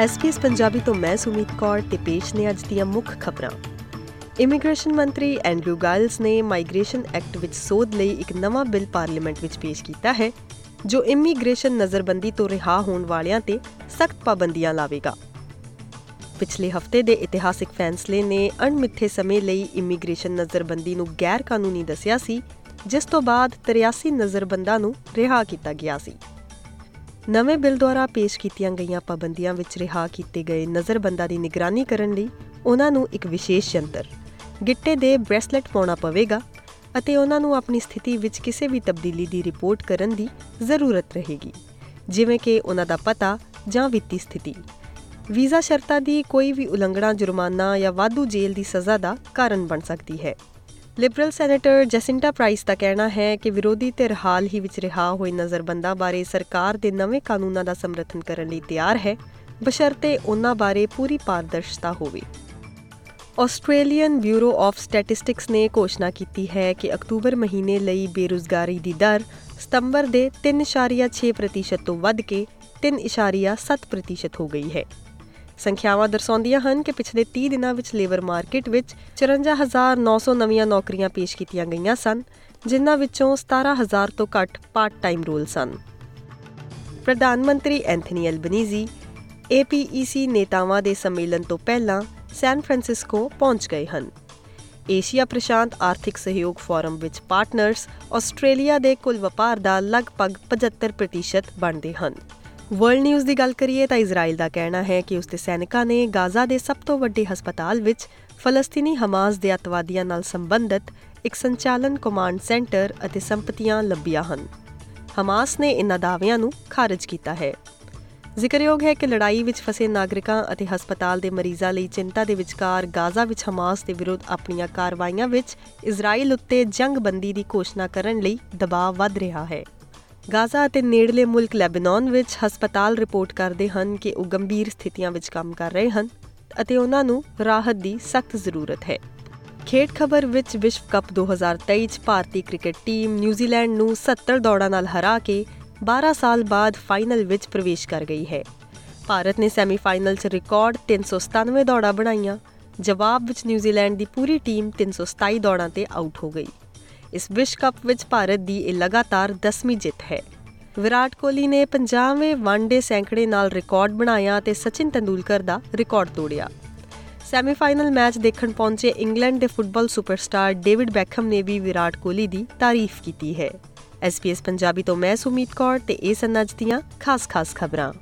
SPS Punjabi ਤੋਂ ਮੈਂ ਸੁਮੀਤ ਕੌਰ ਤੇ ਪੇਸ਼ ਨੇ ਅੱਜ ਦੀਆਂ ਮੁੱਖ ਖਬਰਾਂ। ਇਮੀਗ੍ਰੇਸ਼ਨ ਮੰਤਰੀ ਐਂਡਰੂ ਗਾਇਲਸ ਨੇ ਮਾਈਗ੍ਰੇਸ਼ਨ ਐਕਟ ਵਿੱਚ ਸੋਧ ਲਈ ਇੱਕ ਨਵਾਂ ਬਿੱਲ ਪਾਰਲੀਮੈਂਟ ਵਿੱਚ ਪੇਸ਼ ਕੀਤਾ ਹੈ, ਜੋ ਇਮੀਗ੍ਰੇਸ਼ਨ ਨਜ਼ਰਬੰਦੀ ਤੋਂ ਰਿਹਾ ਹੋਣ ਵਾਲਿਆਂ ਤੇ ਸਖਤ ਪਾਬੰਦੀਆਂ ਲਾਵੇਗਾ। ਪਿਛਲੇ ਹਫ਼ਤੇ ਦੇ ਇਤਿਹਾਸਿਕ ਫੈਸਲੇ ਨੇ ਅਣਮਿੱਥੇ ਸਮੇਂ ਲਈ ਇਮੀਗ੍ਰੇਸ਼ਨ ਨਜ਼ਰਬੰਦੀ ਨੂੰ ਗੈਰ ਕਾਨੂੰਨੀ ਦੱਸਿਆ ਸੀ, ਜਿਸ ਤੋਂ ਬਾਅਦ 83 ਨਜ਼ਰਬੰਦਾਂ ਨੂੰ ਰਿਹਾ ਕੀਤਾ ਗਿਆ ਸੀ। ਨਵੇਂ ਬਿੱਲ ਦੁਆਰਾ ਪੇਸ਼ ਕੀਤੀਆਂ ਗਈਆਂ ਪਾਬੰਦੀਆਂ ਵਿੱਚ ਰਿਹਾ ਕੀਤੇ ਗਏ ਨਜ਼ਰਬੰਦਾਂ ਦੀ ਨਿਗਰਾਨੀ ਕਰਨ ਲਈ ਉਹਨਾਂ ਨੂੰ ਇੱਕ ਵਿਸ਼ੇਸ਼ ਯੰਤਰ ਗਿੱਟੇ ਦੇ ਬ੍ਰੈਸਲੇਟ ਪਾਉਣਾ ਪਵੇਗਾ ਅਤੇ ਉਹਨਾਂ ਨੂੰ ਆਪਣੀ ਸਥਿਤੀ ਵਿੱਚ ਕਿਸੇ ਵੀ ਤਬਦੀਲੀ ਦੀ ਰਿਪੋਰਟ ਕਰਨ ਦੀ ਜ਼ਰੂਰਤ ਰਹੇਗੀ, ਜਿਵੇਂ ਕਿ ਉਹਨਾਂ ਦਾ ਪਤਾ ਜਾਂ ਵਿੱਤੀ ਸਥਿਤੀ। ਵੀਜ਼ਾ ਸ਼ਰਤਾਂ ਦੀ ਕੋਈ ਵੀ ਉਲੰਘਣਾ, ਜੁਰਮਾਨਾ ਜਾਂ ਵਾਧੂ ਜੇਲ੍ਹ ਦੀ ਸਜ਼ਾ ਦਾ ਕਾਰਨ ਬਣ ਸਕਦੀ ਹੈ। ਲਿਬਰਲ ਸੈਨੇਟਰ ਜੈਸਿੰਟਾ ਪ੍ਰਾਈਸ ਦਾ ਕਹਿਣਾ ਹੈ ਕਿ ਵਿਰੋਧੀ ਧਿਰ ਹਾਲ ਹੀ ਵਿੱਚ ਰਿਹਾ ਹੋਏ ਨਜ਼ਰਬੰਦਾਂ ਬਾਰੇ ਸਰਕਾਰ ਦੇ ਨਵੇਂ ਕਾਨੂੰਨਾਂ ਦਾ ਸਮਰਥਨ ਕਰਨ ਲਈ ਤਿਆਰ ਹੈ, ਬਸ਼ਰਤੇ ਉਹਨਾਂ ਬਾਰੇ ਪੂਰੀ ਪਾਰਦਰਸ਼ਤਾ ਹੋਵੇ। ਆਸਟ੍ਰੇਲੀਅਨ ਬਿਊਰੋ ਆਫ ਸਟੈਟਿਸਟਿਕਸ ਨੇ ਘੋਸ਼ਣਾ ਕੀਤੀ ਹੈ ਕਿ ਅਕਤੂਬਰ ਮਹੀਨੇ ਲਈ ਬੇਰੁਜ਼ਗਾਰੀ ਦੀ ਦਰ ਸਤੰਬਰ ਦੇ 3.6% ਤੋਂ ਵੱਧ ਕੇ 3.7% ਹੋ ਗਈ ਹੈ। ਸੰਖਿਆਵਾਂ ਦਰਸਾਉਂਦੀਆਂ ਹਨ ਕਿ ਪਿਛਲੇ 30 ਦਿਨਾਂ ਵਿੱਚ ਲੇਬਰ ਮਾਰਕੀਟ ਵਿੱਚ 54900 ਨਵੀਆਂ ਨੌਕਰੀਆਂ ਪੇਸ਼ ਕੀਤੀਆਂ ਗਈਆਂ ਸਨ, ਜਿਨ੍ਹਾਂ ਵਿੱਚੋਂ 17000 ਤੋਂ ਘੱਟ ਪਾਰਟ ਟਾਈਮ ਰੋਲ ਸਨ। ਪ੍ਰਧਾਨ ਮੰਤਰੀ ਐਂਥਨੀ ਐਲਬਨੀਜ਼ੀ APEC ਨੇਤਾਵਾਂ ਦੇ ਸੰਮੇਲਨ ਤੋਂ ਪਹਿਲਾਂ ਸੈਨ ਫਰਾਂਸਿਸਕੋ ਪਹੁੰਚ ਗਏ ਹਨ। ਏਸ਼ੀਆ ਪ੍ਰਸ਼ਾਂਤ ਆਰਥਿਕ ਸਹਿਯੋਗ ਫੋਰਮ ਵਿੱਚ ਪਾਰਟਨਰਸ ਆਸਟ੍ਰੇਲੀਆ ਦੇ ਕੁੱਲ ਵਪਾਰ ਦਾ ਲਗਭਗ 75% ਬਣਦੇ ਹਨ। ਵਰਲਡ ਨਿਊਜ਼ ਦੀ ਗੱਲ ਕਰੀਏ ਤਾਂ ਇਜ਼ਰਾਈਲ ਦਾ ਕਹਿਣਾ ਹੈ ਕਿ ਉਸਦੇ ਸੈਨਿਕਾਂ ਨੇ ਗਾਜ਼ਾ ਦੇ ਸਭ ਤੋਂ ਵੱਡੇ ਹਸਪਤਾਲ ਵਿੱਚ ਫਲਸਤੀਨੀ ਹਮਾਸ ਦੇ ਅਤਵਾਦੀਆਂ ਨਾਲ ਸੰਬੰਧਿਤ ਇੱਕ ਸੰਚਾਲਨ ਕਮਾਂਡ ਸੈਂਟਰ ਅਤੇ ਸੰਪਤੀਆਂ ਲੱਭੀਆਂ ਹਨ। ਹਮਾਸ ਨੇ ਇਨ੍ਹਾਂ ਦਾਅਵਿਆਂ ਨੂੰ ਖਾਰਜ ਕੀਤਾ ਹੈ। ਜ਼ਿਕਰਯੋਗ ਹੈ ਕਿ ਲੜਾਈ ਵਿੱਚ ਫਸੇ ਨਾਗਰਿਕਾਂ ਅਤੇ ਹਸਪਤਾਲ ਦੇ ਮਰੀਜ਼ਾਂ ਲਈ ਚਿੰਤਾ ਦੇ ਵਿਚਕਾਰ ਗਾਜ਼ਾ ਵਿੱਚ ਹਮਾਸ ਦੇ ਵਿਰੁੱਧ ਆਪਣੀਆਂ ਕਾਰਵਾਈਆਂ ਵਿੱਚ ਇਜ਼ਰਾਈਲ ਉੱਤੇ ਜੰਗਬੰਦੀ ਦੀ ਘੋਸ਼ਣਾ ਕਰਨ ਲਈ ਦਬਾਅ ਵੱਧ ਰਿਹਾ ਹੈ। ਗਾਜ਼ਾ ਅਤੇ ਨੇੜਲੇ ਮੁਲਕ ਲੈਬਨਾਨ ਵਿੱਚ ਹਸਪਤਾਲ ਰਿਪੋਰਟ ਕਰਦੇ ਹਨ ਕਿ ਉਹ ਗੰਭੀਰ ਸਥਿਤੀਆਂ ਵਿੱਚ ਕੰਮ ਕਰ ਰਹੇ ਹਨ ਅਤੇ ਉਹਨਾਂ ਨੂੰ ਰਾਹਤ ਦੀ ਸਖਤ ਜ਼ਰੂਰਤ ਹੈ। ਖੇਡ ਖਬਰ ਵਿੱਚ ਵਿਸ਼ਵ ਕੱਪ 2023 ਚ ਭਾਰਤੀ ਕ੍ਰਿਕਟ ਟੀਮ ਨਿਊਜ਼ੀਲੈਂਡ ਨੂੰ 70 ਦੌੜਾਂ ਨਾਲ ਹਰਾ ਕੇ 12 ਸਾਲ ਬਾਅਦ ਫਾਈਨਲ ਵਿੱਚ ਪ੍ਰਵੇਸ਼ ਕਰ ਗਈ ਹੈ। ਭਾਰਤ ਨੇ ਸੈਮੀਫਾਈਨਲ 'ਚ ਰਿਕਾਰਡ 397 ਦੌੜਾਂ ਬਣਾਈਆਂ, ਜਵਾਬ ਵਿੱਚ ਨਿਊਜ਼ੀਲੈਂਡ ਦੀ ਪੂਰੀ ਟੀਮ 327 ਦੌੜਾਂ ਤੇ ਆਊਟ ਹੋ ਗਈ। ਇਸ ਵਿਸ਼ਵ ਕੱਪ ਵਿੱਚ ਭਾਰਤ ਦੀ ਇਹ ਲਗਾਤਾਰ 10ਵੀਂ ਜਿੱਤ ਹੈ। ਵਿਰਾਟ ਕੋਹਲੀ ਨੇ 50ਵੇਂ ਵਨਡੇ ਸੈਂਕੜੇ ਨਾਲ ਰਿਕਾਰਡ ਬਣਾਇਆ ਤੇ ਸਚਿਨ ਤੰਦੂਲਕਰ ਦਾ ਰਿਕਾਰਡ ਤੋੜਿਆ। ਸੈਮੀਫਾਈਨਲ ਮੈਚ ਦੇਖਣ ਪਹੁੰਚੇ ਇੰਗਲੈਂਡ ਦੇ ਫੁੱਟਬਾਲ ਸੁਪਰਸਟਾਰ ਡੇਵਿਡ ਬੈਕਹਮ ਨੇ ਵੀ ਵਿਰਾਟ ਕੋਹਲੀ ਦੀ ਤਾਰੀਫ ਕੀਤੀ ਹੈ। ਐਸਪੀਐਸ ਪੰਜਾਬੀ ਤੋਂ ਮੈਂ ਸੁਮੀਤ ਕੌਰ ਤੇ ਇਹ ਸਨ ਅੱਜ ਦੀਆਂ ਖਾਸ-ਖਾਸ ਖਬਰਾਂ।